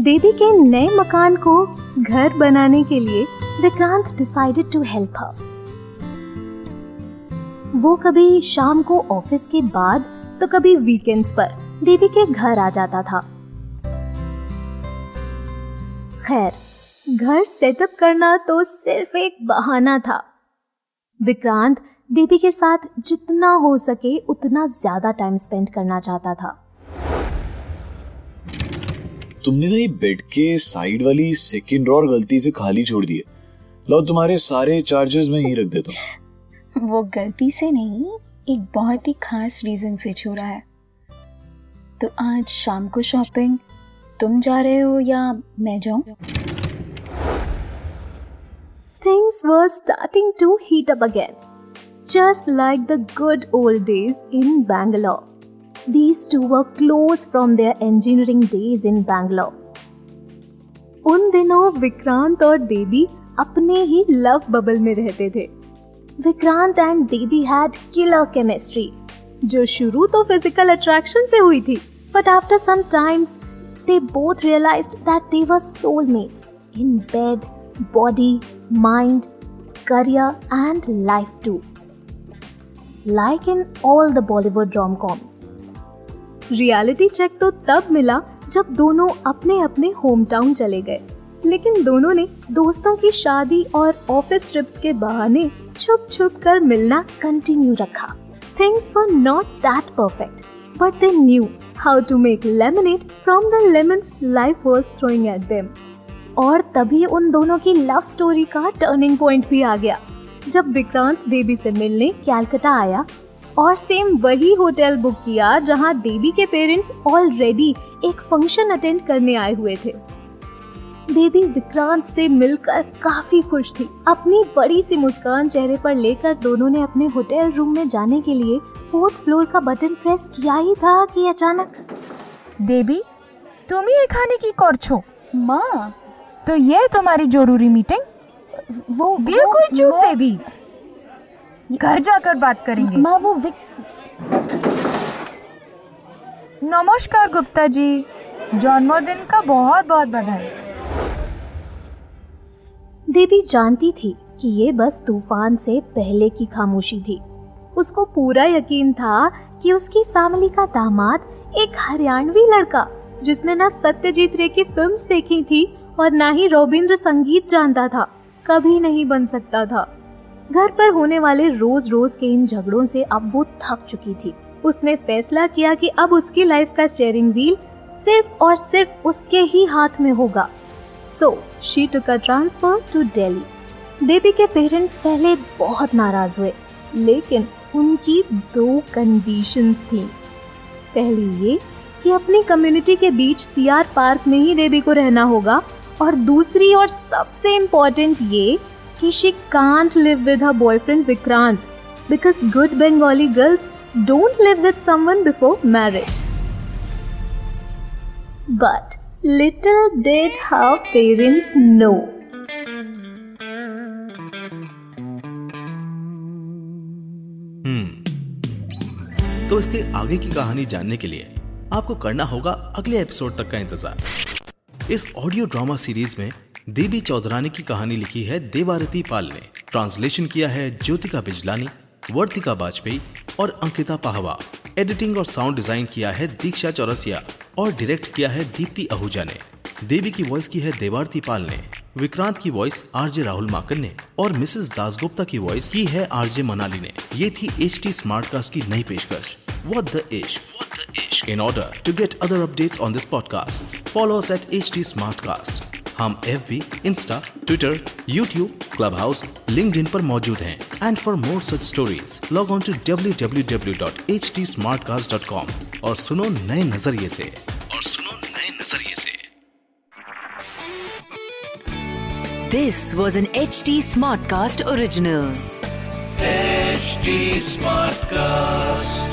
देवी के नए मकान को घर बनाने के लिए Vikrant decided to help her वो कभी शाम को ऑफ़िस के बाद तो कभी वीकेंड्स पर देवी के घर आ जाता था। खैर, घर सेटअप करना तो सिर्फ़ एक बहाना था। विक्रांत देवी के साथ जितना हो सके उतना ज़्यादा टाइम स्पेंड करना चाहता था। तुमने ना ये बेड के साइड वाली सेकंड ड्रॉर गलती से खाली छोड़ दी है। लो तुम्हारे सारे चार्जेस मैं यहीं रख देता हूँ। वो गलती से नहीं एक बहुत ही खास रीजन से छोड़ा है। तो आज शाम को शॉपिंग तुम जा रहे हो या मैं जाऊँ? Things were starting to heat up again, just like the good old days in Bangalore. These two were close from their engineering days in Bangalore. उन दिनों विक्रांत और देवी अपने ही लव बबल में रहते थे Vikrant and Devi had killer chemistry जो शुरू तो फिजिकल अट्रैक्शन से हुई थी but after some times they both realized that they were soulmates in bed, body, mind, career, and life too. Like in all the Bollywood rom coms. Reality check तो तब मिला जब दोनों अपने अपने होम टाउन चले गए। लेकिन दोनों ने दोस्तों की शादी और ऑफ़िस ट्रिप्स के बहाने छुप छुप कर मिलना कंटिन्यू रखा। Things were not that perfect but they knew how to make lemonade from the lemons life was throwing at them और तभी उन दोनों की लव स्टोरी का टर्निंग पॉइंट भी आ गया। जब विक्रांत देवी से मिलने कैलकाटा आया और सेम वही होटल बुक किया जहाँ देवी के पेरेंट्स ऑलरेडी एक फ़ंक्शन अटेंड करने आए हुए थे। देवी विक्रांत से मिलकर काफ़ी खुश थी। अपनी बड़ी सी मुस्कान चेहरे पर लेकर दोनों ने अपने होटल रूम में जाने के लिए फोर्थ फ्लोर का बटन प्रेस किया ही था कि अचानक देवी तुम ही खाने की कौर छो माँ। तो ये तुम्हारी ज़रूरी मीटिंग वो बिल्कुल चुप देवी। घर जाकर बात करेंगे। माँ वो विक नमस्कार गुप्ता जी। जन्मदिन का बहुत बहुत बधाई। देवी जानती थी कि ये बस तूफ़ान से पहले की खामोशी थी। उसको पूरा यकीन था कि उसकी फैमिली का दामाद एक हरियाणवी लड़का जिसने ना सत्यजीत रे की फिल्म्स देखी थी और ना ही रविंद्र संगीत जानता था कभी नहीं बन सकता था। घर पर होने वाले रोज रोज के इन झगड़ों से अब वो थक चुकी थी। उसने फैसला किया कि अब उसकी लाइफ का स्टेयरिंग व्हील सिर्फ़ और सिर्फ़ उसके ही हाथ में होगा। So she took a transfer to Delhi Devi के पेरेंट्स पहले बहुत नाराज़ हुए, लेकिन उनकी दो कंडीशंस थी। पहली ये कि अपनी कम्युनिटी के बीच सीआर पार्क में ही देवी को रहना होगा, और दूसरी और सबसे इम्पोर्टेंट ये कि she can't live with her boyfriend Vikrant because good Bengali girls don't live with someone before marriage little did her parents know. Hmm तो इसके आगे की कहानी जानने के लिए आपको करना होगा अगले एपिसोड तक का इंतज़ार। इस ऑडियो ड्रामा सीरीज़ में देवी चौधरानी की कहानी लिखी है देवारती पाल ने ट्रांसलेशन किया है ज्योतिका बिजलानी वर्तिका वाजपेयी और अंकिता पाहवा एडिटिंग और साउंड डिज़ाइन किया है दीक्षा चौरसिया और डायरेक्ट किया है दीप्ति आहूजा ने देवी की वॉइस की है देवारती पाल ने विक्रांत की वॉइस आरजे राहुल माकन ने और मिसेस दासगुप्ता की वॉइस की है आरजे मनाली ने ये थी एच टी स्मार्टकास्ट की नई पेशकश What the ish? What the ish? In order to get other updates on this podcast, follow us at HT Smartcast. हम F B Insta Twitter YouTube Clubhouse LinkedIn पर मौजूद हैं and for more such stories log on to W W W dot H T Smartcast dot com और सुनो नए नज़रिए से और सुनो नए नज़रिए से This was an HT Smartcast original. Smart Smartcast.